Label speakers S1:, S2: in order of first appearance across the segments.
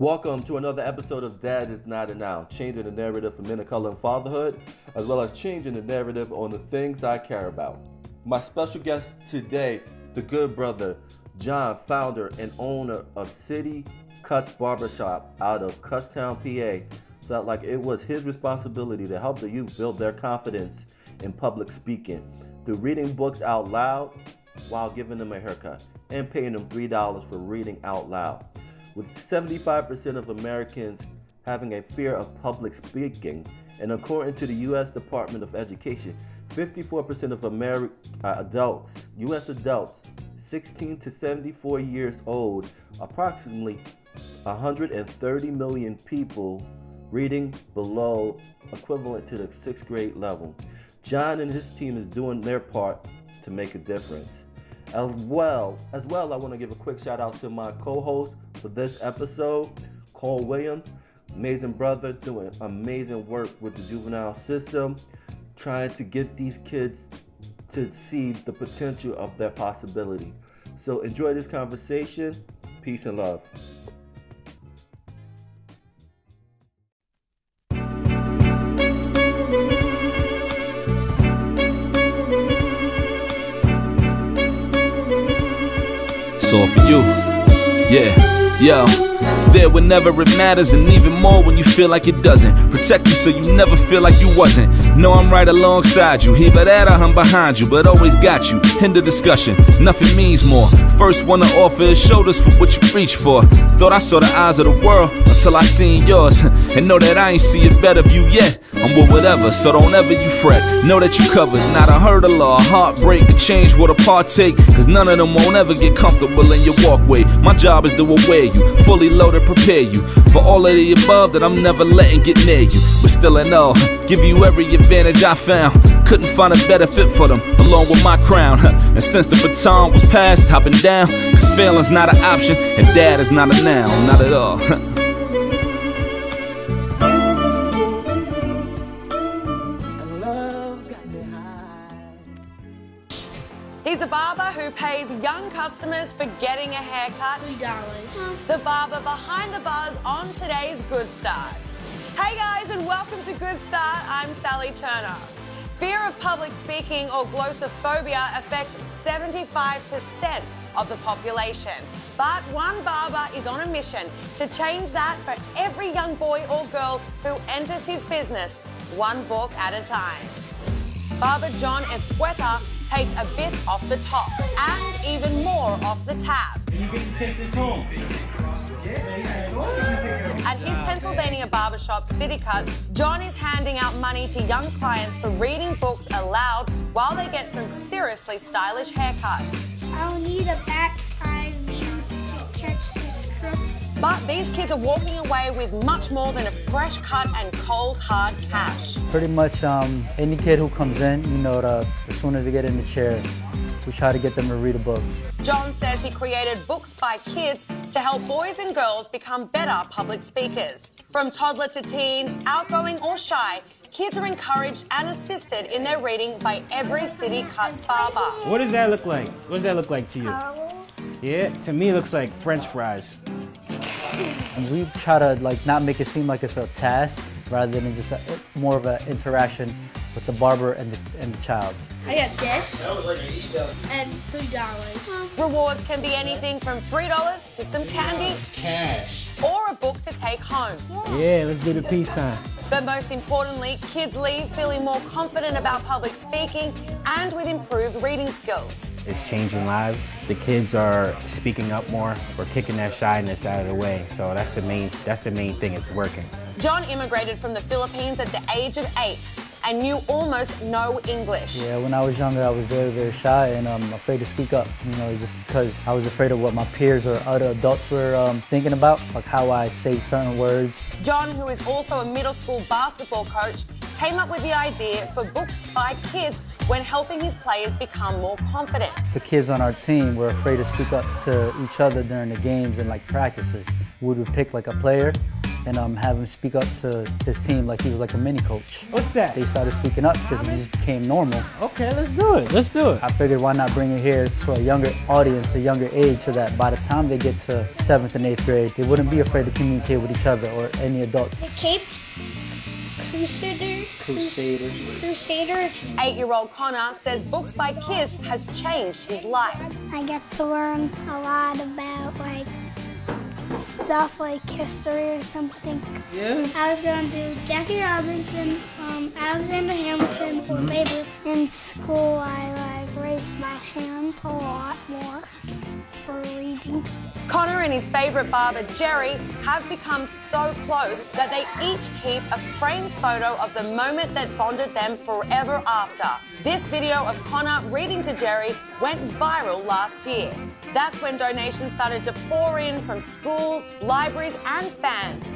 S1: Welcome to another episode of Dad is Not a Noun, changing the narrative for men of color and fatherhood, as well as changing the narrative on the things I care about. My special guest today, the good brother, John, founder and owner of City Cuts Barbershop out of Kutztown, PA, felt like it was his responsibility to help the youth build their confidence in public speaking through reading books out loud while giving them a haircut and paying them $3 for reading out loud. With 75% of Americans having a fear of public speaking, and according to the U.S. Department of Education, 54% of Ameri- uh, adults, U.S. adults, 16 to 74 years old, approximately 130 million people reading below equivalent to the sixth grade level. John and his team is doing their part to make a difference. As well, as well, I want to give a quick shout out to my co-host for this episode, Cole Williams, amazing brother, doing amazing work with the juvenile system, trying to get these kids to see the potential of their possibility. So enjoy this conversation. Peace and love.
S2: You. Yeah, yo. There whenever it matters, and even more when you feel like it doesn't. Protect you so you never feel like you wasn't. Know I'm right alongside you. Either that or I'm behind you, but always got you. End the discussion. Nothing means more. First one to offer is shoulders for what you reach for. Thought I saw the eyes of the world until I seen yours. And know that I ain't see a better view yet. I'm with whatever, so don't ever you fret. Know that you covered. Not a hurdle or a heartbreak to change what a partake. Cause none of them won't ever get comfortable in your walkway. My job is to aware you, fully loaded, prepare you for all of the above that I'm never letting get near you. But still in all, give you every advantage I found. Couldn't find a better fit for them, along with my crown. And since the baton was passed, I've been down. Cause failing's not an option, and dad is not a noun, not at all.
S3: He's a barber who pays young customers for getting a haircut. $3. The barber behind the buzz on today's Good Start. Hey guys, and welcome to Good Start. I'm Sally Turner. Fear of public speaking or glossophobia affects 75% of the population. But one barber is on a mission to change that for every young boy or girl who enters his business, one book at a time. Barber John Esqueta takes a bit off the top and even more off the tab.
S4: You get to take this home.
S3: At his Pennsylvania barbershop, City Cuts, John is handing out money to young clients for reading books aloud while they get some seriously stylish haircuts.
S5: I'll need a back tie to catch this crook.
S3: But these kids are walking away with much more than a fresh cut and cold hard cash.
S6: Pretty much um, any kid who comes in, you know, the, as soon as they get in the chair, we try to get them to read a book.
S3: John says he created books by kids to help boys and girls become better public speakers. From toddler to teen, outgoing or shy, kids are encouraged and assisted in their reading by every City Cuts barber.
S4: What does that look like? What does that look like to you? Yeah, to me it looks like French fries.
S6: We try to like not make it seem like it's a task, rather than just a, more of an interaction with the barber and the, and the child.
S5: I got this. That was like an e-down. And three dollars.
S3: Rewards can be anything from $3 to some candy
S4: Cash.
S3: or a book to take home.
S4: Yeah, let's do the peace sign.
S3: But most importantly, kids leave feeling more confident about public speaking and with improved reading skills.
S7: It's changing lives. The kids are speaking up more. We're kicking that shyness out of the way. So that's the main that's the main thing. It's working.
S3: John immigrated from the Philippines at the age of eight and knew almost no English.
S6: Yeah, when I was younger, I was very, very shy and um, afraid to speak up. You know, just because I was afraid of what my peers or other adults were um, thinking about, like how I say certain words.
S3: John, who is also a middle school basketball coach, came up with the idea for books by kids when helping his players become more confident.
S6: The kids on our team were afraid to speak up to each other during the games and like practices. Would we would pick like a player and um, have him speak up to his team like he was like a mini coach.
S4: What's that?
S6: They started speaking up because it just became normal.
S4: Okay, let's do it. Let's do it.
S6: I figured why not bring it here to a younger audience, a younger age, so that by the time they get to seventh and eighth grade, they wouldn't be afraid to communicate with each other or any adults.
S5: The Cape Crusader.
S6: Crusader.
S5: Crusader.
S3: Eight-year-old Connor says books by kids has changed his life.
S5: I get to learn a lot about like stuff like history or something.
S4: Yeah.
S5: I was gonna do Jackie Robinson, um, Alexander Hamilton, or Babe Ruth. In school, I like raised my hand a lot more for reading.
S3: Connor and his favourite barber, Jerry, have become so close that they each keep a framed photo of the moment that bonded them forever after. This video of Connor reading to Jerry went viral last year. That's when donations started to pour in from schools, libraries, and fans.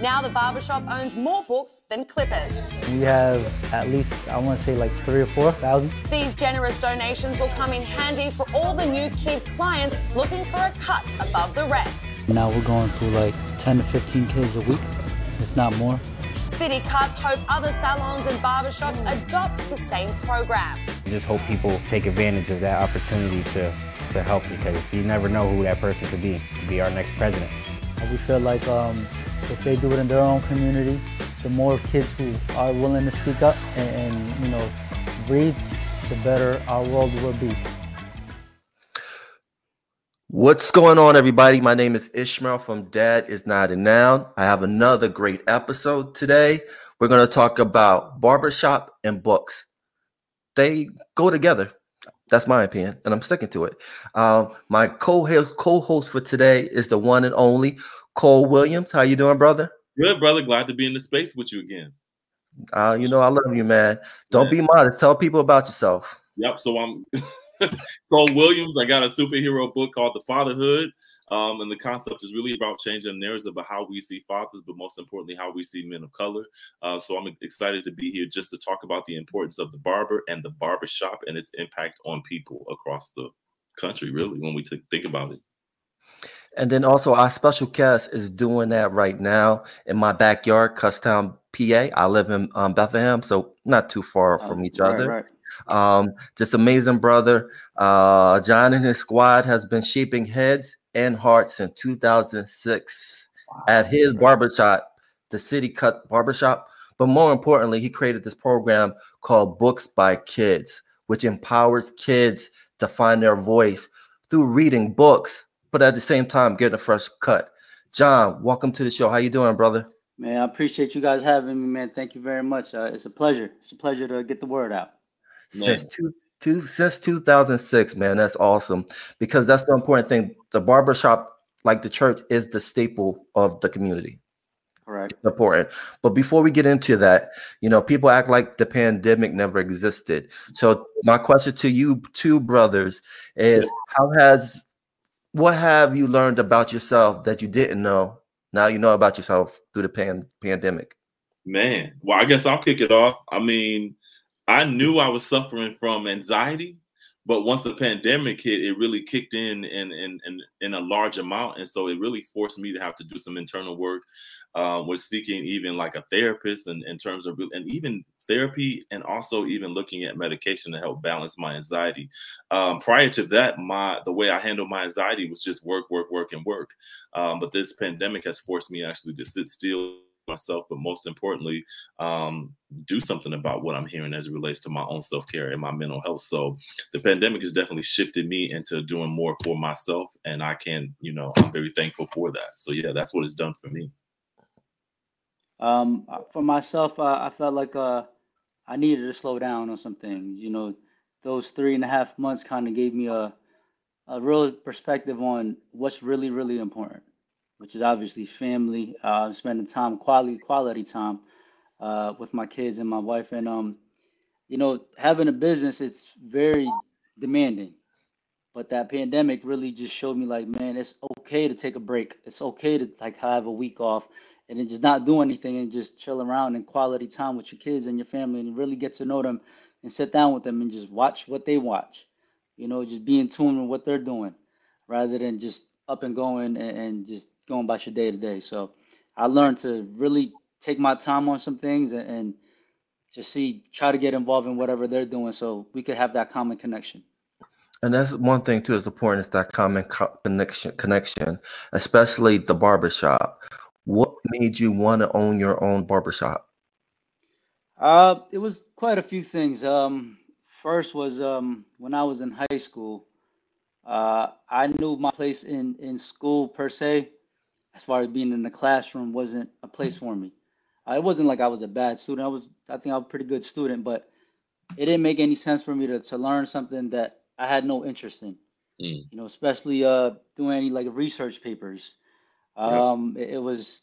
S3: Now the barbershop owns more books than Clippers.
S6: We have at least, I want to say like three or four thousand.
S3: These generous donations will come in handy for all the new Kid clients looking for a cut above the rest.
S6: Now we're going through like 10 to 15 kids a week, if not more.
S3: City Cuts hope other salons and barbershops adopt the same program.
S7: I just hope people take advantage of that opportunity to, to help because you never know who that person could be, be our next president.
S6: We feel like um, if they do it in their own community, the more kids who are willing to speak up and, and you know breathe, the better our world will be.
S1: What's going on, everybody? My name is Ishmael from Dad is Not a Noun. I have another great episode today. We're going to talk about barbershop and books. They go together. That's my opinion, and I'm sticking to it. Um, my co-host, co-host for today is the one and only Cole Williams. How you doing, brother?
S8: Good, brother. Glad to be in the space with you again.
S1: Uh, you know I love you, man. Don't be modest. Tell people about yourself.
S8: Yep. So I'm Cole Williams. I got a superhero book called The Fatherhood. Um, and the concept is really about changing the narrative about how we see fathers, but most importantly, how we see men of color. Uh, so I'm excited to be here just to talk about the importance of the barber and the barber shop and its impact on people across the country, really, when we t- think about it.
S1: And then also our special guest is doing that right now in my backyard, Kutztown, PA. I live in um, Bethlehem, so not too far from each
S6: right,
S1: other.
S6: right.
S1: Um, just amazing brother. Uh, John and his squad has been shaping heads and hearts since 2006 at his barbershop, the City Cut Barbershop. But more importantly, he created this program called Books by Kids, which empowers kids to find their voice through reading books, but at the same time getting a fresh cut. John, welcome to the show. How you doing, brother?
S6: Man, I appreciate you guys having me, man. Thank you very much. Uh, it's a pleasure. It's a pleasure to get the word out.
S1: since two, two since 2006 man that's awesome because that's the important thing the barbershop like the church is the staple of the community.
S6: Correct.
S1: it's important. But before we get into that you know people act like the pandemic never existed. So my question to you two brothers is how has what have you learned about yourself that you didn't know? Now you know about yourself through the pan- pandemic.
S8: Man, well, I guess I'll kick it off. I mean, I knew I was suffering from anxiety, but once the pandemic hit, it really kicked in in in in, in a large amount, and so it really forced me to have to do some internal work. Uh, with seeking even like a therapist, and in terms of and even therapy, and also even looking at medication to help balance my anxiety. Um, prior to that, my the way I handled my anxiety was just work, work, work, and work. Um, but this pandemic has forced me actually to sit still myself, but most importantly, um, do something about what I'm hearing as it relates to my own self care and my mental health. So the pandemic has definitely shifted me into doing more for myself, and I can, you know, I'm very thankful for that. So yeah, that's what it's done for me.
S6: Um, for myself, uh, I felt like uh, I needed to slow down on some things. You know, those three and a half months kind of gave me a a real perspective on what's really, really important, which is obviously family. Uh, spending time, quality, quality time uh, with my kids and my wife, and um, you know, having a business, it's very demanding. But that pandemic really just showed me like, man, it's okay to take a break. It's okay to like have a week off and then just not do anything and just chill around and quality time with your kids and your family and really get to know them and sit down with them and just watch what they watch. You know, just be in tune with what they're doing rather than just up and going and, and just going about your day to day. So I learned to really take my time on some things and, and just see, try to get involved in whatever they're doing, so we could have that common connection.
S1: And that's one thing too. Is important is that common co- connection. Connection, especially the barbershop. What made you want to own your own barbershop?
S6: Uh, it was quite a few things. Um, first was um, when I was in high school. Uh, I knew my place in in school per se, as far as being in the classroom, wasn't a place for me. Uh, it wasn't like I was a bad student. I was, I think I was a pretty good student, but it didn't make any sense for me to to learn something that I had no interest in.
S8: Mm.
S6: You know, especially uh doing any like research papers.
S8: Yeah.
S6: Um, it, it was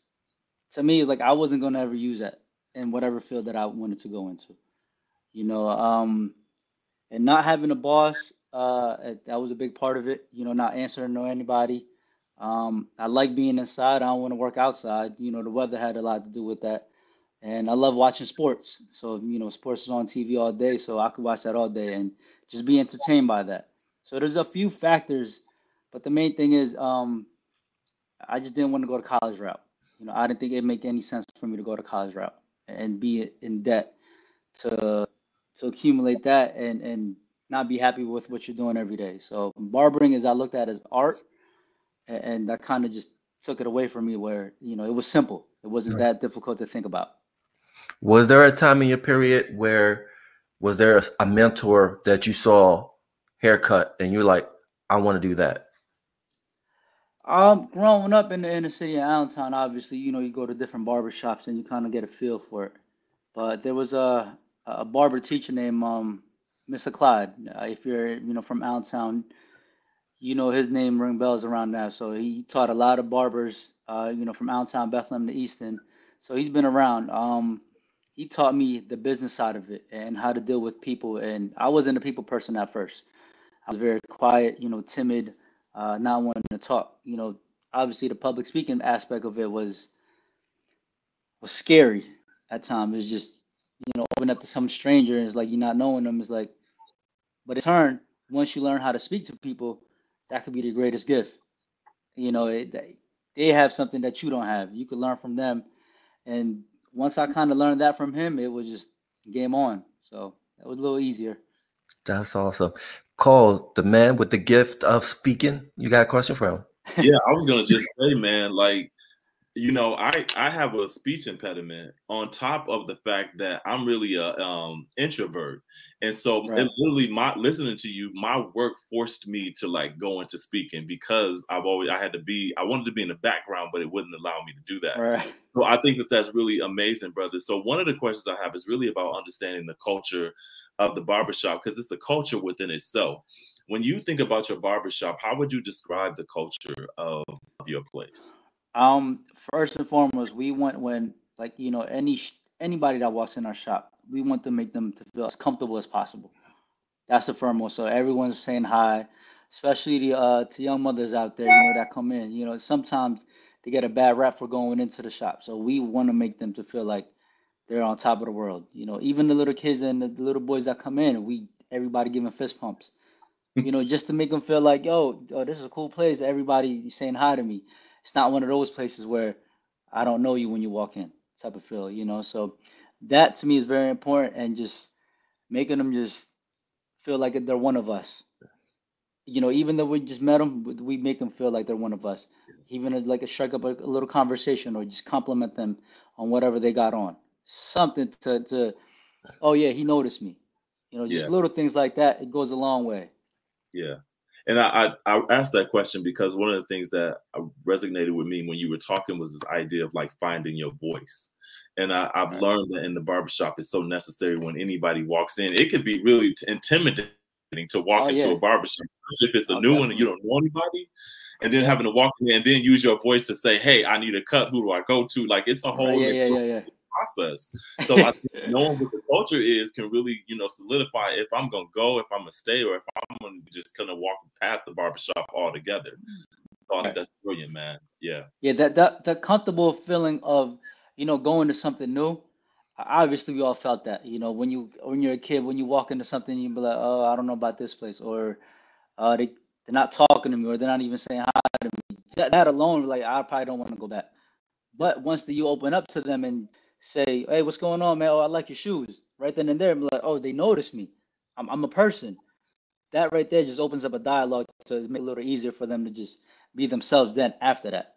S6: to me like I wasn't gonna ever use that in whatever field that I wanted to go into. You know, um, and not having a boss, uh, that was a big part of it. You know, not answering to anybody. Um, I like being inside. I don't want to work outside. You know, the weather had a lot to do with that. And I love watching sports. So, you know, sports is on TV all day, so I could watch that all day and just be entertained by that. So there's a few factors, but the main thing is um, I just didn't want to go to college route. You know, I didn't think it'd make any sense for me to go to college route and be in debt to to accumulate that and and not be happy with what you're doing every day. So barbering is I looked at as art, and that kind of just took it away from me. Where you know it was simple, it wasn't that difficult to think about.
S1: Was there a time in your period where was there a, a mentor that you saw haircut and you're like, I want to do that?
S6: Um, growing up in the inner city of Allentown, obviously, you know, you go to different barber shops and you kind of get a feel for it. But there was a a barber teacher named um, Mr. Clyde. Uh, if you're, you know, from Allentown, you know his name ring bells around now. So he taught a lot of barbers, uh, you know, from Allentown, Bethlehem to Easton. So he's been around. Um, he taught me the business side of it and how to deal with people. And I wasn't a people person at first. I was very quiet, you know, timid, uh, not wanting to talk. You know, obviously the public speaking aspect of it was was scary at times. It's just, you know, open up to some stranger and it's like you're not knowing them. It's like, but in turn, once you learn how to speak to people, that could be the greatest gift. You know, it, they they have something that you don't have. You could learn from them. And once I kind of learned that from him, it was just game on. So that was a little easier.
S1: That's awesome. Cole, the man with the gift of speaking. You got a question for him?
S8: yeah, I was gonna just say, man, like, you know, I I have a speech impediment on top of the fact that I'm really a um introvert, and so
S6: Right.
S8: it literally my listening to you, my work forced me to like go into speaking because I've always I had to be I wanted to be in the background, but it wouldn't allow me to do that.
S6: Right.
S8: So I think that that's really amazing, brother. So one of the questions I have is really about understanding the culture of the barbershop because it's a culture within itself. When you think about your barbershop, how would you describe the culture of, of your place?
S6: Um, first and foremost, we want when like you know any anybody that walks in our shop, we want to make them to feel as comfortable as possible. That's the foremost. So everyone's saying hi, especially the uh to young mothers out there, you know, that come in. You know, sometimes they get a bad rap for going into the shop. So we want to make them to feel like they're on top of the world. You know, even the little kids and the, little boys that come in, we everybody giving fist pumps. You know, just to make them feel like, yo, oh, this is a cool place. Everybody saying hi to me. It's not one of those places where I don't know you when you walk in type of feel, you know. So that to me is very important and just making them just feel like they're one of us. You know, even though we just met them, we make them feel like they're one of us. Even like a strike up a, a little conversation or just compliment them on whatever they got on. Something to to oh yeah, he noticed me. You know, just
S8: Yeah.
S6: little things like that. It goes a long way.
S8: Yeah. And I, I, I asked that question because one of the things that resonated with me when you were talking was this idea of like finding your voice. And I, I've
S6: Right.
S8: learned that in the barbershop it's so necessary when anybody walks in. It could be really t- intimidating to walk
S6: Oh,
S8: into
S6: yeah.
S8: a barbershop, especially if it's a
S6: Oh,
S8: new one and you don't know anybody. And then having to walk in and then use your voice to say, Hey, I need a cut. Who do I go to? Like it's a
S6: Right,
S8: whole
S6: yeah, yeah, yeah, yeah.
S8: Process. So I think knowing what the culture is can really, you know, solidify if I'm gonna go, if I'm gonna stay, or if I'm gonna just kind of walk past the barbershop altogether. So I think that's brilliant, man. Yeah.
S6: Yeah, that that that comfortable feeling of, you know, going to something new. Obviously, we all felt that. You know, when you when you're a kid, when you walk into something, you be like, "Oh, I don't know about this place," or, "Uh, they they're not talking to me," or they're not even saying hi to me. That, that alone, like, I probably don't want to go back. But once that you open up to them and say, "Hey, what's going on, man? Oh, I like your shoes," right then and there, I'm like, "Oh, they notice me. I'm, I'm a person." That right there just opens up a dialogue to make it a little easier for them to just be themselves. Then after that.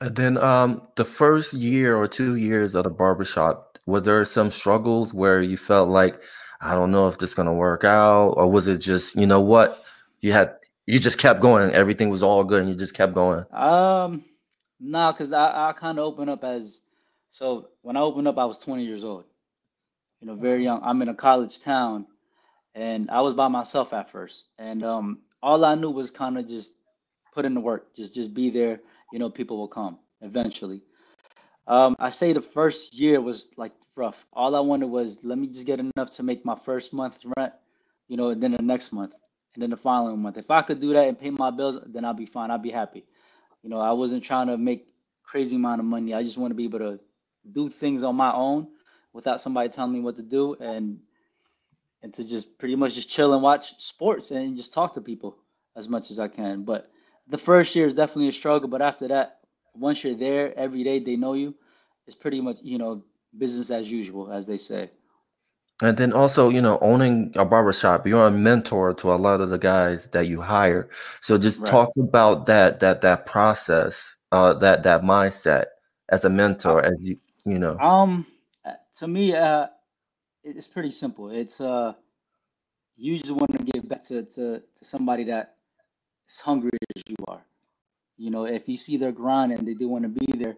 S1: And then um, the first year or two years of the barbershop, was there some struggles where you felt like, I don't know if this is gonna work out, or was it just, you know what, you had you just kept going everything was all good and you just kept going?
S6: Um, nah, cause I, I kind of opened up as so when I opened up, I was 20 years old. You know, very young. I'm in a college town, and I was by myself at first, and um, all I knew was kind of just put in the work, just just be there you know, people will come eventually. Um, I say the first year was like rough. All I wanted was let me just get enough to make my first month's rent, you know, and then the next month, and then the following month. If I could do that and pay my bills, then I'll be fine. I'll be happy. You know, I wasn't trying to make crazy amount of money. I just want to be able to do things on my own without somebody telling me what to do and and to just pretty much just chill and watch sports and just talk to people as much as I can. But the first year is definitely a struggle, but after that, once you're there every day, they know you. It's pretty much you know business as usual, as they say.
S1: And then also, you know, owning a barbershop, you're a mentor to a lot of the guys that you hire. So just right. talk about that that that process, uh, that that mindset as a mentor, as you you know.
S6: Um, to me, uh, it's pretty simple. It's uh, you just want to give back to to to somebody that is hungry as you are. You know, if you see their grind and they do want to be there,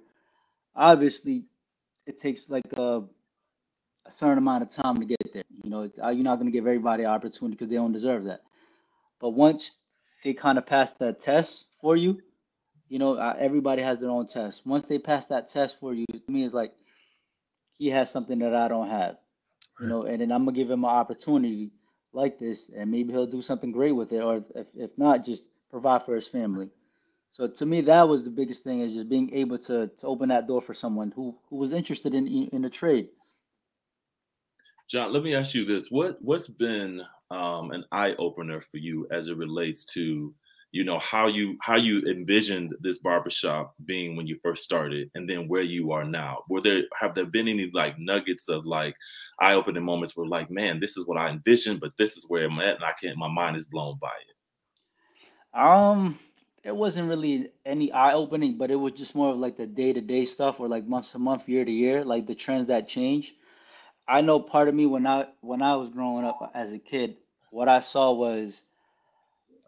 S6: obviously it takes like a, a certain amount of time to get there. You know, uh, you're not going to give everybody opportunity because they don't deserve that. But once they kind of pass that test for you, you know, uh, everybody has their own test. Once they pass that test for you, to me, it's like he has something that I don't have. You know, and then I'm gonna give him an opportunity like this, and maybe he'll do something great with it, or if, if not, just provide for his family. So to me, that was the biggest thing is just being able to, to open that door for someone who, who was interested in in a trade.
S8: John, let me ask you this: what what's been um, an eye opener for you as it relates to you know how you how you envisioned this barbershop being when you first started and then where you are now were there have there been any like nuggets of like eye-opening moments where like man this is what i envisioned but this is where i'm at and i can't my mind is blown by it
S6: um, it wasn't really any eye opening, but it was just more of like the day to day stuff or like month to month, year to year, like the trends that change. I know part of me when I when I was growing up as a kid, what I saw was,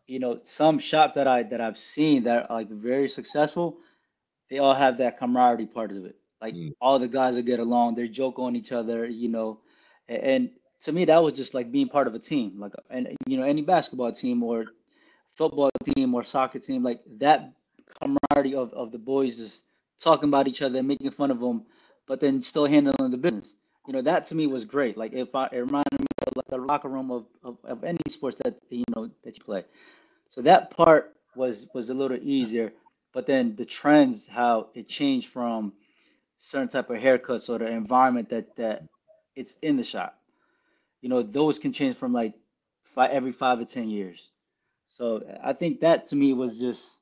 S6: you know, some shops that I that I've seen that are like very successful, they all have that camaraderie part of it. Like mm. all the guys that get along, they joke on each other, you know, and, and to me that was just like being part of a team, like and you know any basketball team or football team or soccer team, like that camaraderie of, of the boys is talking about each other and making fun of them, but then still handling the business. You know, that to me was great. Like if I it reminded like the locker room of, of, of any sports that you know that you play. So that part was was a little easier. But then the trends, how it changed from certain type of haircuts or the environment that that it's in the shop. You know, those can change from like five, every five or ten years. So I think that to me was just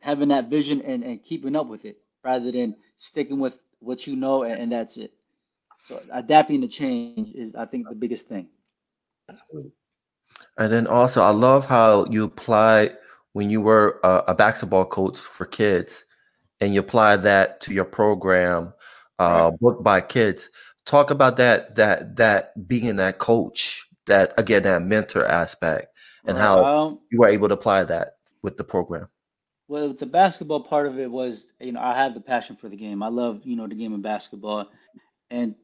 S6: having that vision and, and keeping up with it rather than sticking with what you know and, and that's it. So adapting to change is I think the biggest thing.
S1: And then also I love how you apply when you were a, a basketball coach for kids and you apply that to your program uh right. book by kids. Talk about that that that being that coach, that again that mentor aspect and how um, you were able to apply that with the program.
S6: Well, the basketball part of it was, you know, I have the passion for the game. I love, you know, the game of basketball, and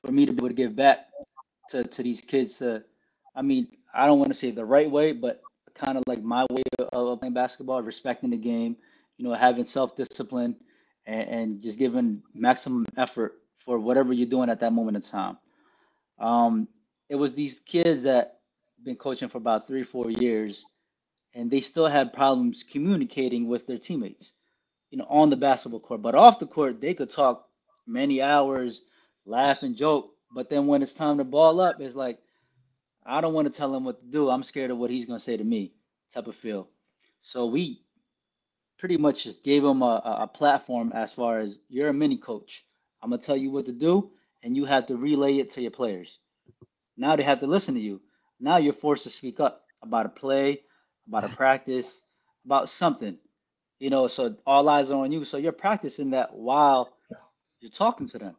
S6: for me to be able to give back to to these kids, uh, I mean, I don't want to say the right way, but kind of like my way of playing basketball, respecting the game, you know, having self discipline, and, and, just giving maximum effort for whatever you're doing at that moment in time. Um, it was these kids that been coaching for about three, four years, and they still had problems communicating with their teammates, you know, on the basketball court. But off the court, they could talk many hours, laugh and joke. But then when it's time to ball up, it's like, I don't want to tell him what to do. I'm scared of what he's going to say to me, type of feel. So we pretty much just gave him a, a platform as far as you're a mini coach. I'm gonna tell you what to do, and you have to relay it to your players. Now they have to listen to you. Now you're forced to speak up about a play, about a practice, about something. You know, so all eyes are on you. So you're practicing that while you're talking to them.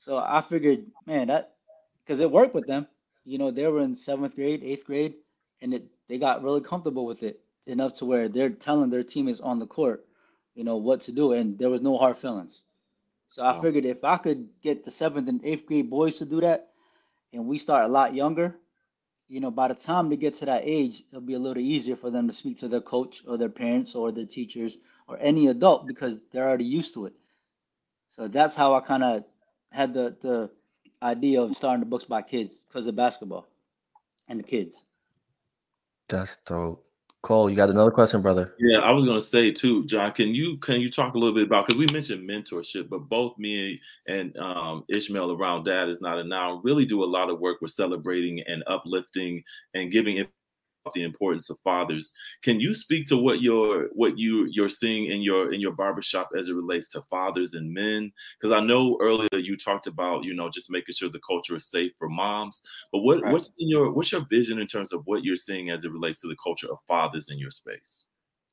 S6: So I figured, man, that because it worked with them. You know, they were in seventh grade, eighth grade, and it they got really comfortable with it enough to where they're telling their teammates on the court, you know, what to do, and there was no hard feelings. So I
S8: Wow.
S6: figured if I could get the seventh and eighth grade boys to do that, and we start a lot younger, you know, by the time they get to that age, it'll be a little easier for them to speak to their coach or their parents or their teachers or any adult because they're already used to it. So that's how I kind of had the the idea of starting the books by kids because of basketball and the kids.
S1: That's dope. Cole, you got another question, brother?
S8: Yeah, I was gonna say too, John. Can you can you talk a little bit about because we mentioned mentorship, but both me and um, Ishmael around Dad is not a noun really do a lot of work with celebrating and uplifting and giving im- the importance of fathers. Can you speak to what you're what you you're seeing in your in your barbershop as it relates to fathers and men? Because I know earlier you talked about you know just making sure the culture is safe for moms, but what
S6: Right.
S8: what's in your what's your vision in terms of what you're seeing as it relates to the culture of fathers in your space?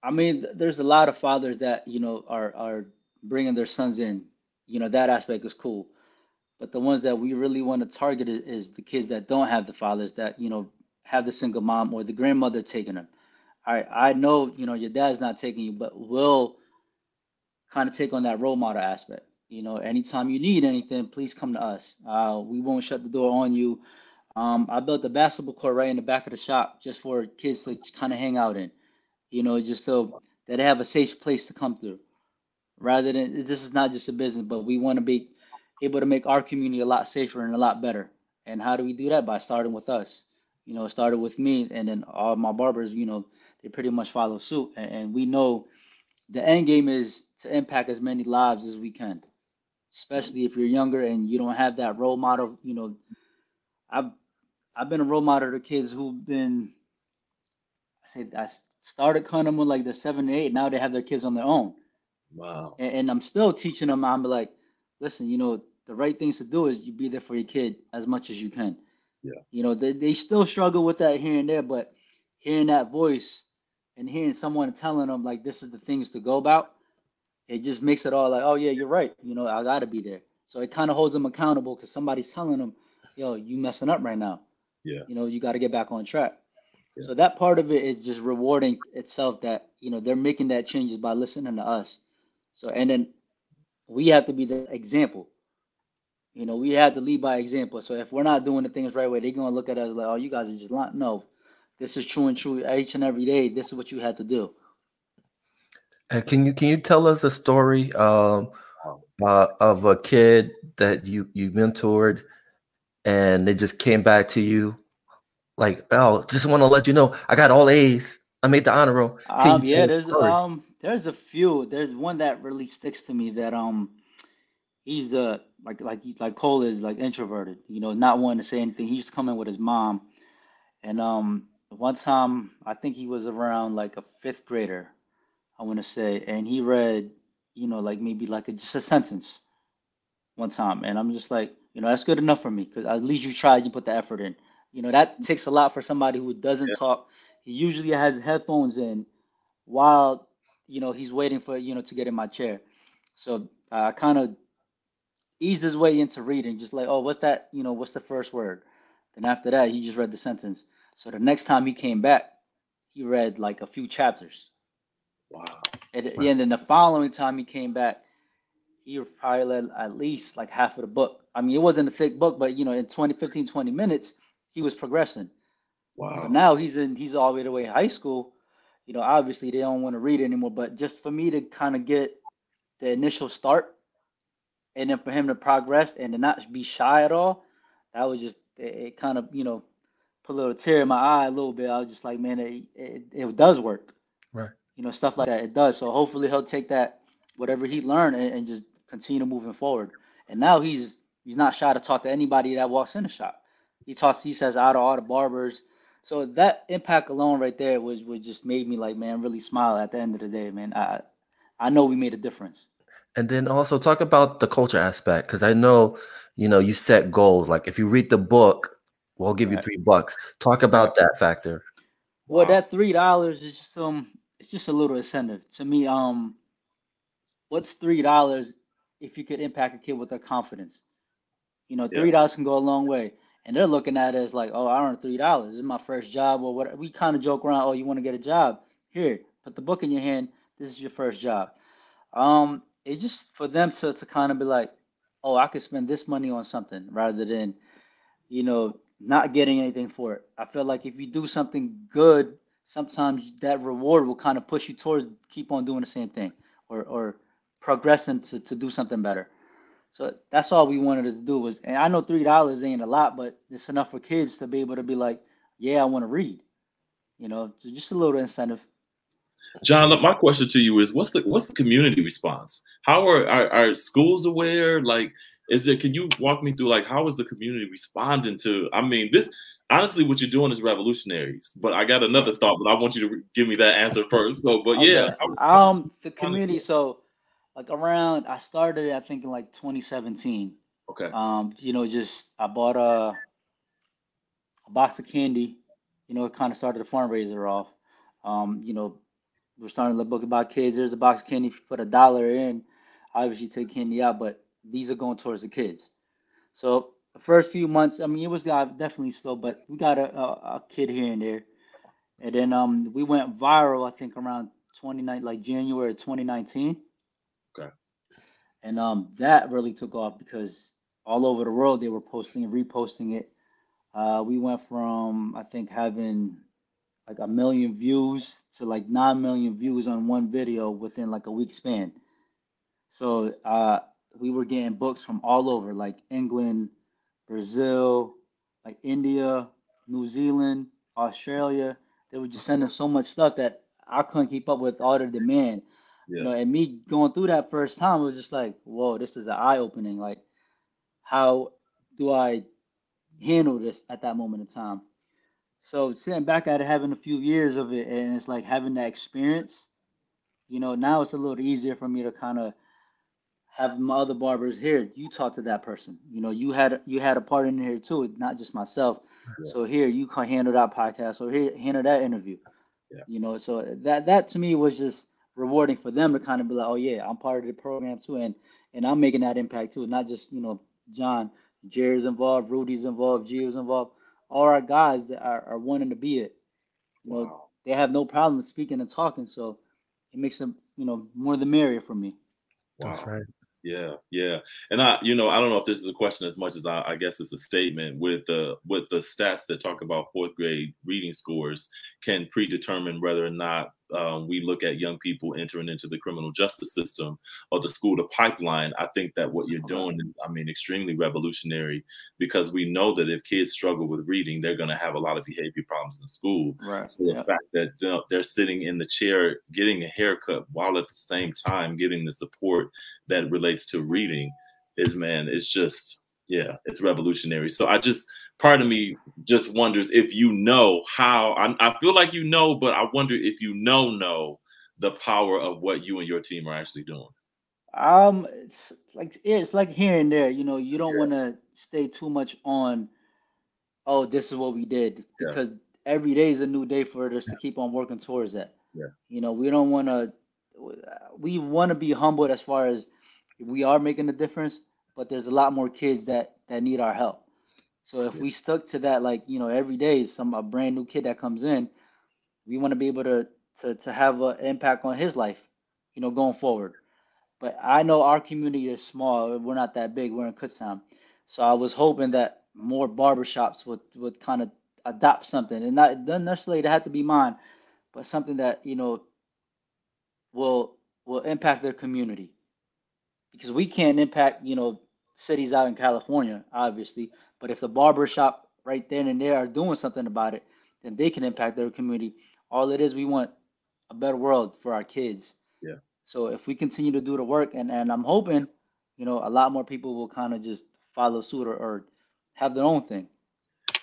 S6: I mean, there's a lot of fathers that you know are are bringing their sons in. You know that aspect is cool, but the ones that we really want to target is, is the kids that don't have the fathers that you know have the single mom or the grandmother taking them. All right, I know you know your dad's not taking you, but will kind of take on that role model aspect. You know, anytime you need anything, please come to us. Uh, we won't shut the door on you. Um, I built a basketball court right in the back of the shop just for kids to kind of hang out in you know, just so that they have a safe place to come through. Rather than this is not just a business, but we want to be able to make our community a lot safer and a lot better. And how do we do that? By starting with us. You know, it started with me, and then all my barbers. You know, they pretty much follow suit, and, and we know the end game is to impact as many lives as we can. Especially if you're younger and you don't have that role model. You know, I've I've been a role model to kids who've been I say I started kind of when like they're seven and eight. Now they have their kids on their own,
S8: Wow.
S6: and, and I'm still teaching them. I'm like, listen, you know, the right things to do is you be there for your kid as much as you can.
S8: Yeah.
S6: You know, they they still struggle with that here and there, but hearing that voice and hearing someone telling them like this is the things to go about, it just makes it all like, oh yeah, you're right. You know, I gotta be there. So it kind of holds them accountable because somebody's telling them, yo, you messing up right now.
S8: Yeah.
S6: You know, you got to get back on track.
S8: Yeah.
S6: So that part of it is just rewarding itself that, you know, they're making that changes by listening to us. So, and then we have to be the example. You know, we have to lead by example. So if we're not doing the things right way, they're to look at us like, oh, you guys are just lying. No, this is true and true each and every day. This is what you had to do.
S1: And can you can you tell us a story um, uh, of a kid that you you mentored, and they just came back to you, like, oh, just want to let you know I got all A's. I made the honor roll.
S6: Um, yeah,
S1: a
S6: there's
S1: story?
S6: um, there's a few. There's one that really sticks to me that um, he's uh like like he's like Cole is like introverted. You know, not wanting to say anything. He used to come in with his mom, and um, one time I think he was around like a fifth grader, I want to say, and he read, you know, like maybe like a, just a sentence one time, and I'm just like, you know, that's good enough for me because at least you tried, you put the effort in. You know, that takes a lot for somebody who doesn't
S8: Yeah.
S6: talk. He usually has headphones in while, you know, he's waiting for, you know, to get in my chair. So I kind of eased his way into reading, just like, oh, what's that? You know, what's the first word? Then after that, he just read the sentence. So the next time he came back, he read like a few chapters.
S8: Wow.
S6: And, and then the following time he came back, he probably read at least like half of the book. I mean, it wasn't a thick book, but you know, in 20, 15, 20 minutes, he was progressing. So
S8: Wow.
S6: now he's in, he's all the way in high school. You know, obviously they don't want to read anymore, but just for me to kind of get the initial start and then for him to progress and to not be shy at all, that was just, it, it kind of, you know, put a little tear in my eye a little bit. I was just like, man, it, it, it does work
S1: Right.
S6: you know, stuff like that. It does. So hopefully he'll take that, whatever he learned, and, and just continue moving forward. And now he's he's not shy to talk to anybody that walks in the shop. He talks. He says out of all the barbers, So that impact alone right there was was just made me like, man, really smile at the end of the day, man. I I know we made a difference.
S1: And then also talk about the culture aspect because I know, you know, you set goals. Like if you read the book, we'll give you three bucks. Talk about that factor.
S6: Well, that three dollars is just um, it's just a little incentive to me. Um, what's three dollars if you could impact a kid with their confidence? You know, three dollars can go a long way. And they're looking at it as like, oh, I earned three dollars. This is my first job or what. We kind of joke around. Oh, you want to get a job? Here, put the book in your hand. This is your first job. Um, it's just for them to to kind of be like, oh, I could spend this money on something rather than, you know, not getting anything for it. I feel like if you do something good, sometimes that reward will kind of push you towards keep on doing the same thing or or progressing to, to do something better. So that's all we wanted to do was, and I know three dollars ain't a lot, but it's enough for kids to be able to be like, yeah, I want to read. You know, so just a little incentive.
S8: John, my question to you is, what's the what's the community response? How are, are are schools aware? Like, is there? Can you walk me through like how is the community responding to? I mean, this honestly, what you're doing is revolutionary. But I got another thought, but I want you to give me that answer first. So, but
S6: Okay.
S8: yeah,
S6: Um, the community. So, like around, I started, I think in like 2017.
S8: okay,
S6: Um, you know, just I bought a a box of candy. You know, it kind of started a fundraiser off. Um, you know, we're starting the book about kids. There's a box of candy. If you put a dollar in, obviously take candy out, but these are going towards the kids. So the first few months, I mean, it was uh, definitely slow, but we got a, a, a kid here and there. And then um, we went viral, I think around 29, like January 2019.
S8: Okay.
S6: And um, that really took off because all over the world they were posting and reposting it. Uh, we went from I think having like a million views to like nine million views on one video within like a week span. So uh, we were getting books from all over, like England, Brazil, like India, New Zealand, Australia. They were just sending so much stuff that I couldn't keep up with all the demand. You know, and me going through that first time it was just like, whoa, this is an eye opening. Like, how do I handle this at that moment in time? So sitting back at it, having a few years of it, and it's like having that experience. You know, now it's a little easier for me to kind of have my other barbers here. You talk to that person. You know, you had you had a part in here too, not just myself.
S8: Yeah.
S6: So here you can handle that podcast or here handle that interview.
S8: Yeah.
S6: You know, so that that to me was just rewarding for them to kind of be like, oh yeah, I'm part of the program too, and and I'm making that impact too. Not just you know John, Jerry's involved, Rudy's involved, Gio's involved. All our guys that are, are wanting to be it. You know,
S8: wow.
S6: they have no problem speaking and talking, so it makes them you know more the merrier for me.
S1: That's right.
S8: Yeah, yeah, and I, you know, I don't know if this is a question as much as I, I guess it's a statement with the with the stats that talk about fourth grade reading scores can predetermine whether or not um, we look at young people entering into the criminal justice system or the school to pipeline. I think that what you're doing is, I mean, extremely revolutionary because we know that if kids struggle with reading, they're going to have a lot of behavior problems in school.
S6: Right.
S8: So the
S6: Yeah.
S8: fact that they're- they're sitting in the chair getting a haircut while at the same time getting the support that relates to reading is man, it's just yeah, it's revolutionary. So I just part of me just wonders if you know how I, I feel like you know, but I wonder if you know know the power of what you and your team are actually doing.
S6: Um, it's like yeah, it's like here and there. You know, you don't
S8: Yeah.
S6: want to stay too much on. Oh, this is what we did
S8: Yeah.
S6: because every day is a new day for us to keep on working towards that.
S8: Yeah.
S6: You know, we don't want to. We want to be humbled as far as we are making a difference, but there's a lot more kids that that need our help. So if
S8: Yeah.
S6: we stuck to that, like you know, every day is some a brand new kid that comes in, we want to be able to to to have an impact on his life, you know, going forward. But I know our community is small. We're not that big. We're in Kutztown. So I was hoping that more barbershops would, would kind of adopt something. And not it doesn't necessarily have to be mine, but something that, you know, will will impact their community. Because we can't impact, you know, cities out in California, obviously. But if the barbershop right then and there are doing something about it, then they can impact their community. All it is, we want a better world for our kids.
S8: Yeah.
S6: So if we continue to do the work, and, and I'm hoping, you know, a lot more people will kind of just follow suit or, or have their own thing.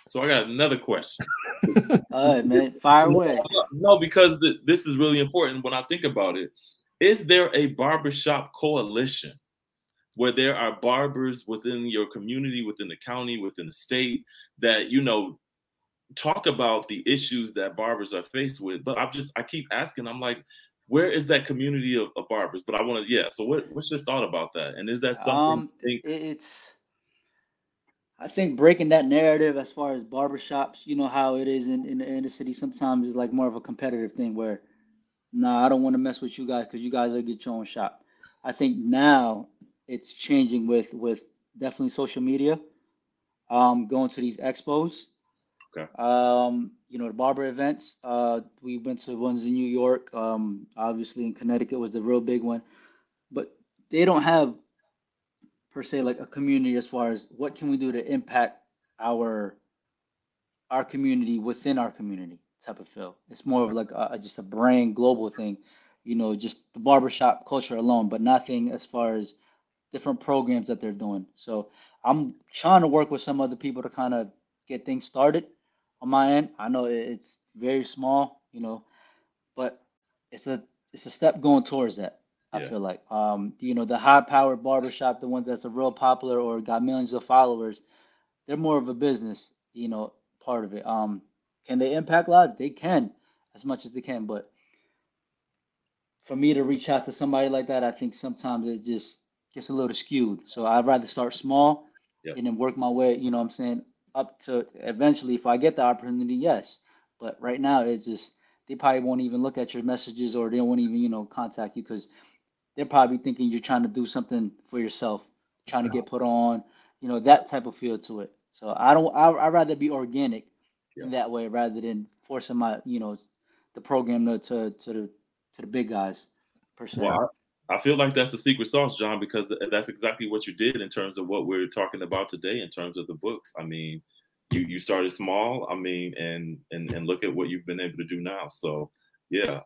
S8: So I got another question.
S6: All right, man, fire away.
S8: No, because the, this is really important when I think about it. Is there a barbershop coalition where there are barbers within your community, within the county, within the state that you know talk about the issues that barbers are faced with? But I'm just I keep asking. I'm like, where is that community of, of barbers? But I want to, yeah. So what, what's your thought about that? And is that something? Um,
S6: think- it's I think breaking that narrative as far as barbershops, you know how it is in, in the inner city sometimes is like more of a competitive thing where nah, I don't want to mess with you guys because you guys are get your own shop. I think now it's changing with with definitely social media. Um, going to these expos.
S8: Okay.
S6: Um, you know, the barber events. Uh, we went to ones in New York. Um, obviously in Connecticut was the real big one, but they don't have per se like a community as far as what can we do to impact our our community within our community type of feel. It's more of like a, just a brand global thing, you know, just the barbershop culture alone, but nothing as far as different programs that they're doing. So I'm trying to work with some other people to kind of get things started on my end. I know it's very small, you know, but it's a it's a step going towards that. I feel like, um, you know, the high powered barbershop, the ones that's a real popular or got millions of followers, they're more of a business, you know, part of it. Um, can they impact lives? They can, as much as they can. But for me to reach out to somebody like that, I think sometimes it just gets a little skewed. So I'd rather start small
S8: Yep.
S6: and then work my way, you know what I'm saying, up to eventually if I get the opportunity, yes. But right now it's just they probably won't even look at your messages or they won't even, you know, contact you because they're probably thinking you're trying to do something for yourself, trying to get put on, you know, that type of feel to it. So I don't, I, I'd rather be organic
S8: Yeah.
S6: in that way rather than forcing my, you know, the program to, to, to the, to the big guys per se.
S8: Well, I, I feel like that's the secret sauce, John, because that's exactly what you did in terms of what we're talking about today in terms of the books. I mean, you you started small, I mean, and and and look at what you've been able to do now. So, yeah,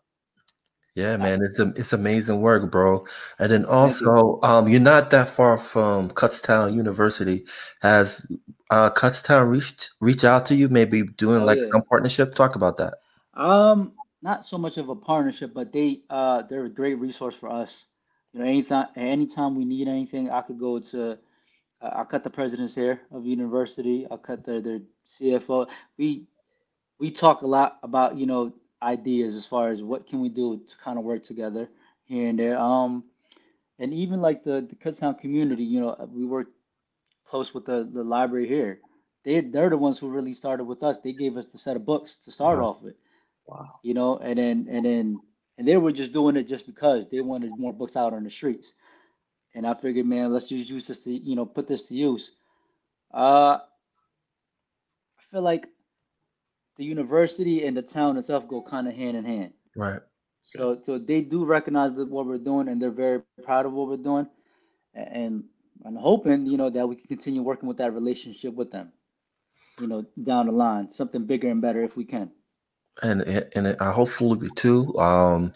S1: Yeah, man, it's a, it's amazing work, bro. And then also, um, you're not that far from Kutztown University. Has uh, Kutztown reached reach out to you? Maybe doing
S6: Oh
S1: like
S6: yeah.
S1: some partnership. Talk about that.
S6: Um, not so much of a partnership, but they uh they're a great resource for us. You know, anytime anytime we need anything, I could go to uh, I'll cut the president's hair of university. I'll cut their their CFO. We we talk a lot about, you know, ideas as far as what can we do to kind of work together here and there. Um and even like the the Kutztown community, you know, we work close with the the library here. They they're the ones who really started with us. They gave us the set of books to start
S1: Wow.
S6: off with
S8: wow,
S6: you know, and then and then and they were just doing it just because they wanted more books out on the streets. And I figured, man, let's just use this to, you know, put this to use. Uh, I feel like the university and the town itself go kind of hand in hand.
S1: Right.
S6: So, so they do recognize what we're doing, and they're very proud of what we're doing, and I'm hoping, you know, that we can continue working with that relationship with them, you know, down the line, something bigger and better if we can.
S1: And and I hopefully too, um,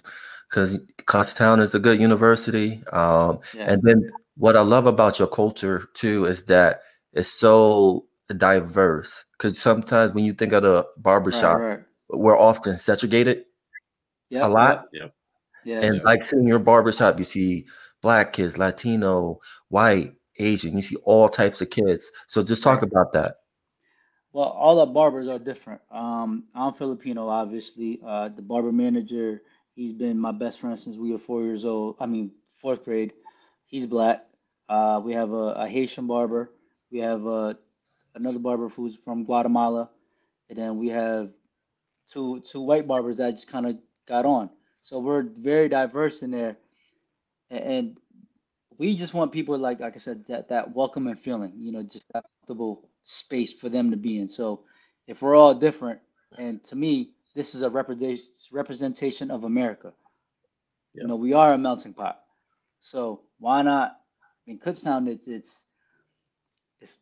S1: because Kutztown is a good university. Um,
S6: Yeah.
S1: and then what I love about your culture too is that it's so diverse. Because sometimes when you think of the
S6: Right,
S1: barbershop,
S6: right.
S1: we're often segregated
S6: Yep,
S1: a lot.
S6: yep. Yeah.
S1: And like seeing your barbershop, you see black kids, Latino, white, Asian, you see all types of kids. So just talk about that.
S6: Well, all the barbers are different. Um, I'm Filipino, obviously. Uh, the barber manager, he's been my best friend since we were four years old. I mean, fourth grade. He's black. Uh, we have a, a Haitian barber. We have uh, another barber who's from Guatemala, and then we have two two white barbers that just kind of got on. So we're very diverse in there, A- and we just want people like like I said that that welcoming feeling. You know, just comfortable space for them to be in. So if we're all different, and to me, this is a representation representation of America.
S8: Yeah.
S6: You know, we are a melting pot. So why not? I mean, Kutztown, it's it's it's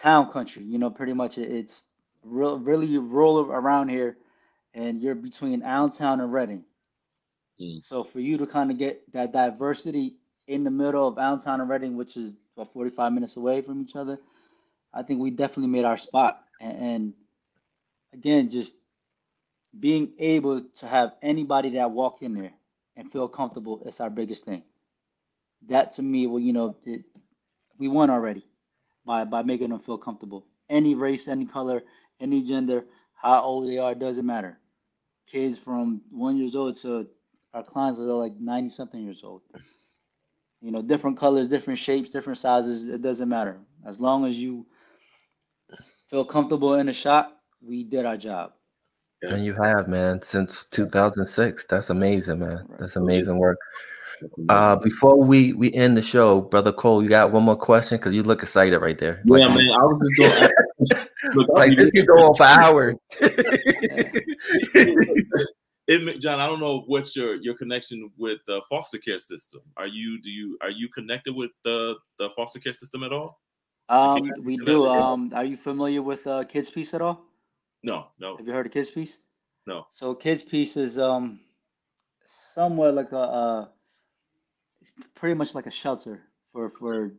S6: town country. You know, pretty much it's real really rural around here, and you're between Allentown and Reading.
S8: Mm.
S6: So for you to kind of get that diversity in the middle of Allentown and Reading, which is about 45 minutes away from each other, I think we definitely made our spot. and, again, just being able to have anybody that walk in there and feel comfortable is our biggest thing. That to me, well, you know, it, we won already by by making them feel comfortable. Any race, any color, any gender, how old they are, doesn't matter. Kids from one years old to our clients are like ninety something years old. You know, different colors, different shapes, different sizes. It doesn't matter as long as you feel comfortable in the shot. We did our job.
S1: And you have, man, since 2006. That's amazing, man. That's amazing work. Uh, before we we end the show, brother Cole, you got one more question because you look excited right there.
S8: Yeah, like, man. I was just going.
S1: look, like this could go on for hours.
S8: it, John, I don't know what's your your connection with the foster care system. Are you do you are you connected with the the foster care system at all?
S6: Um, we do. Um, are you familiar with uh, KidsPeace at all?
S8: No, no.
S6: Have you heard of KidsPeace?
S8: No.
S6: So KidsPeace is um somewhere like a uh, pretty much like a shelter for for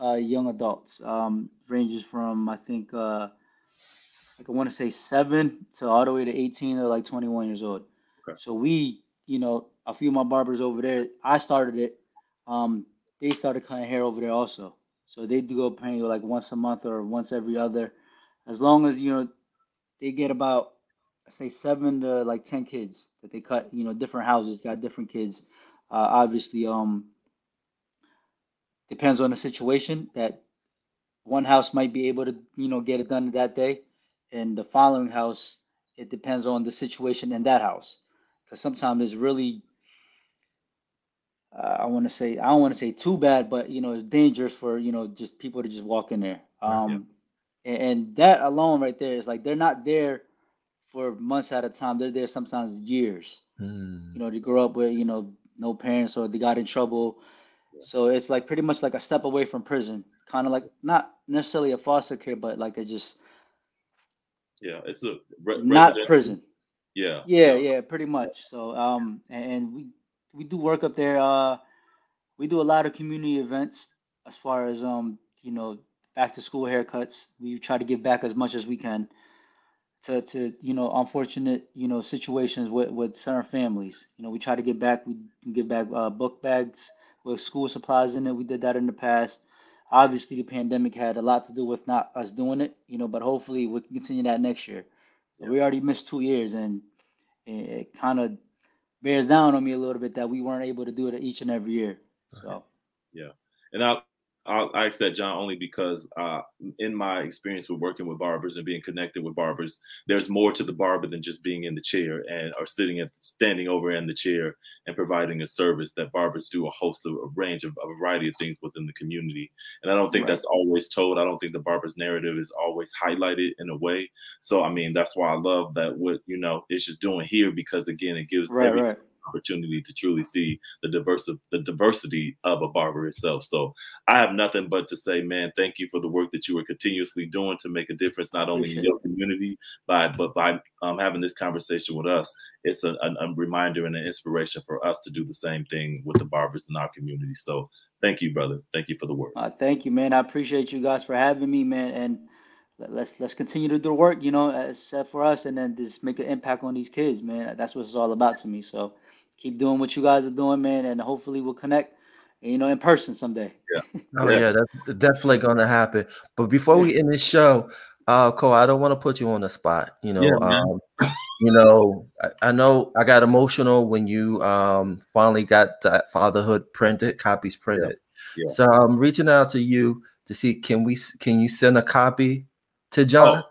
S6: uh, young adults. Um, ranges from I think uh, like I want to say seven to all the way to eighteen or like twenty one years old. Okay. So we, you know, a few of my barbers over there, I started it. Um, they started cutting hair over there also. So they do go paying like once a month or once every other, as long as you know they get about say seven to like ten kids that they cut. You know, different houses got different kids. Uh, obviously, um, depends on the situation. That one house might be able to you know get it done that day, and the following house it depends on the situation in that house. Because sometimes it's really uh, I want to say I don't want to say too bad, but you know it's dangerous for you know just people to just walk in there. Um, yeah. and, and that alone right there is like they're not there for months at a time. They're there sometimes years. Mm. You know, they grow up with you know no parents or they got in trouble. Yeah. So it's like pretty much like a step away from prison, kind of like not necessarily a foster care, but like a just
S8: yeah, it's a
S6: re- not prison.
S8: Yeah.
S6: yeah, yeah, pretty much. So um, and we we do work up there. Uh, we do a lot of community events as far as um, you know, back to school haircuts. We try to give back as much as we can to to you know unfortunate you know situations with with certain families. You know, we try to get back. We give back uh, book bags with school supplies in it. We did that in the past. Obviously, the pandemic had a lot to do with not us doing it. You know, but hopefully we can continue that next year. We already missed two years, and it kind of bears down on me a little bit that we weren't able to do it each and every year. So
S8: yeah, and I I'll, I ask that, John, only because uh, in my experience with working with barbers and being connected with barbers, there's more to the barber than just being in the chair and or sitting at standing over in the chair and providing a service. That barbers do a host of a range of a variety of things within the community, and I don't think right. that's always told. I don't think the barber's narrative is always highlighted in a way. So I mean, that's why I love that what you know it's just doing here because again, it gives
S6: right, every, right
S8: opportunity to truly see the diversity the diversity of a barber itself. So I have nothing but to say, man, thank you for the work that you are continuously doing to make a difference not only Appreciate in your community, by but by um, having this conversation with us. It's a, a, a reminder and an inspiration for us to do the same thing with the barbers in our community. So thank you, brother. Thank you for the work.
S6: Uh, thank you, man. I appreciate you guys for having me, man. And let's let's continue to do the work, you know, as for us, and then just make an impact on these kids, man. That's what it's all about to me. So keep doing what you guys are doing, man, and hopefully we'll connect, you know, in person someday.
S8: Yeah.
S1: Oh yeah, that's definitely gonna happen. But before we end this show, uh, Cole, I don't want to put you on the spot. You know, yeah, um, you know, I, I, know I got emotional when you um finally got that fatherhood printed, copies printed. Yeah. Yeah. So I'm reaching out to you to see can we can you send a copy to John? Oh,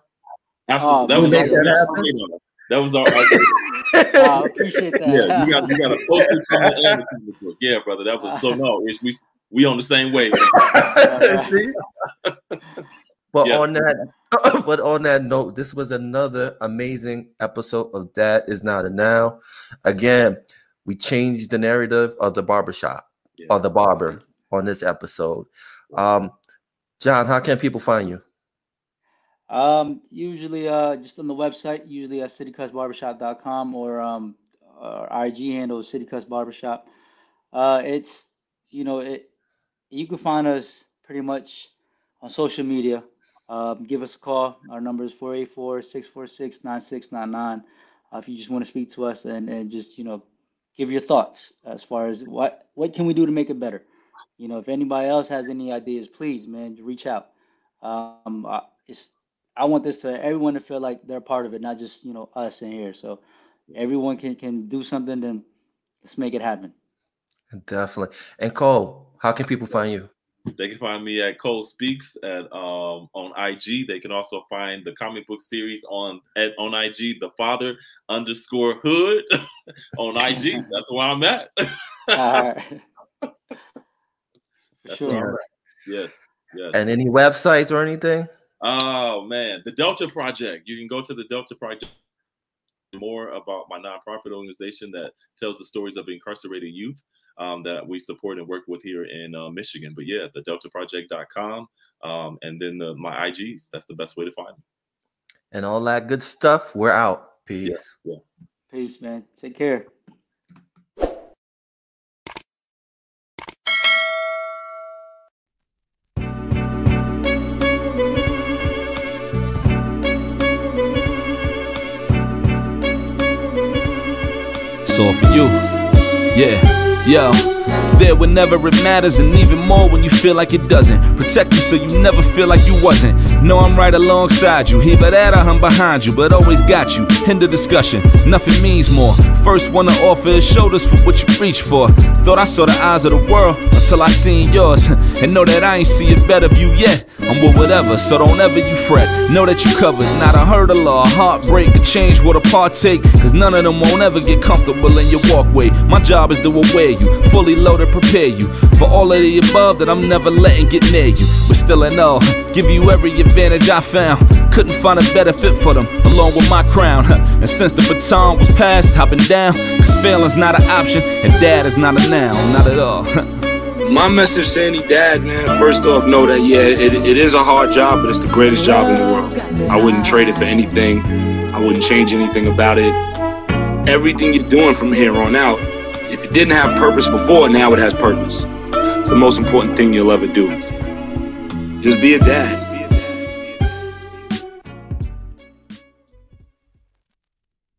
S8: absolutely. Oh, that was that, that was our
S6: I appreciate that.
S8: Yeah, you got you got a poster from the comic book. Yeah, brother. That was so no. It's, we we on the same way.
S1: but on that, but on that note, this was another amazing episode of Dad Is Not a Noun. Again, we changed the narrative of the barbershop yeah. or the barber on this episode. Um, John, how can people find you?
S6: Um, usually, uh, just on the website, usually at citycutsbarbershop.com or um, our IG handle is citycutsbarbershop. Uh, it's you know it. You can find us pretty much on social media. um, give us a call. Our number is 484-646-9699. Uh, if you just want to speak to us and, and just, you know, give your thoughts as far as what, what can we do to make it better? You know, if anybody else has any ideas, please, man, reach out. Um, I, it's, I want this to everyone to feel like they're part of it, not just, you know, us in here. So everyone can, can do something, then let's make it happen.
S1: Definitely. And Cole, how can people find you?
S8: They can find me at Cole Speaks at um, on IG. They can also find the comic book series on at on IG, the father underscore hood on IG. That's where I'm at. That's sure. where I'm at. Yes. Yes.
S1: And any websites or anything?
S8: Oh man, the Delta Project. You can go to the Delta Project more about my nonprofit organization that tells the stories of incarcerated youth um, that we support and work with here in uh, Michigan. But yeah, the deltaproject.com um, and then the, my IGs. That's the best way to find me.
S1: And all that good stuff. We're out. Peace.
S6: Yeah, yeah. Peace, man. Take care.
S2: It's all for you. Yeah. Yo, there whenever it matters, and even more when you feel like it doesn't. Protect you so you never feel like you wasn't. Know I'm right alongside you, here but that I'm behind you, but always got you. End the discussion, nothing means more. First one to offer is shoulders for what you reach for. Thought I saw the eyes of the world until I seen yours, and know that I ain't see a better view yet. I'm with whatever, so don't ever you fret. Know that you covered, not a hurdle or a heartbreak to change a partake. Cause none of them won't ever get comfortable in your walkway. My job is to aware you, fully loaded, prepare you for all of the above that I'm never letting get near you. But still, I know, give you every advantage I found. Couldn't find a better fit for them, along with my crown. And since the baton was passed, I've been down. Cause failing's not an option, and dad is not a noun, not at all.
S9: My message to any dad, man, first off, know that, yeah, it, it is a hard job, but it's the greatest job in the world. I wouldn't trade it for anything. I wouldn't change anything about it. Everything you're doing from here on out, if it didn't have purpose before, now it has purpose. It's the most important thing you'll ever do. Just be a dad.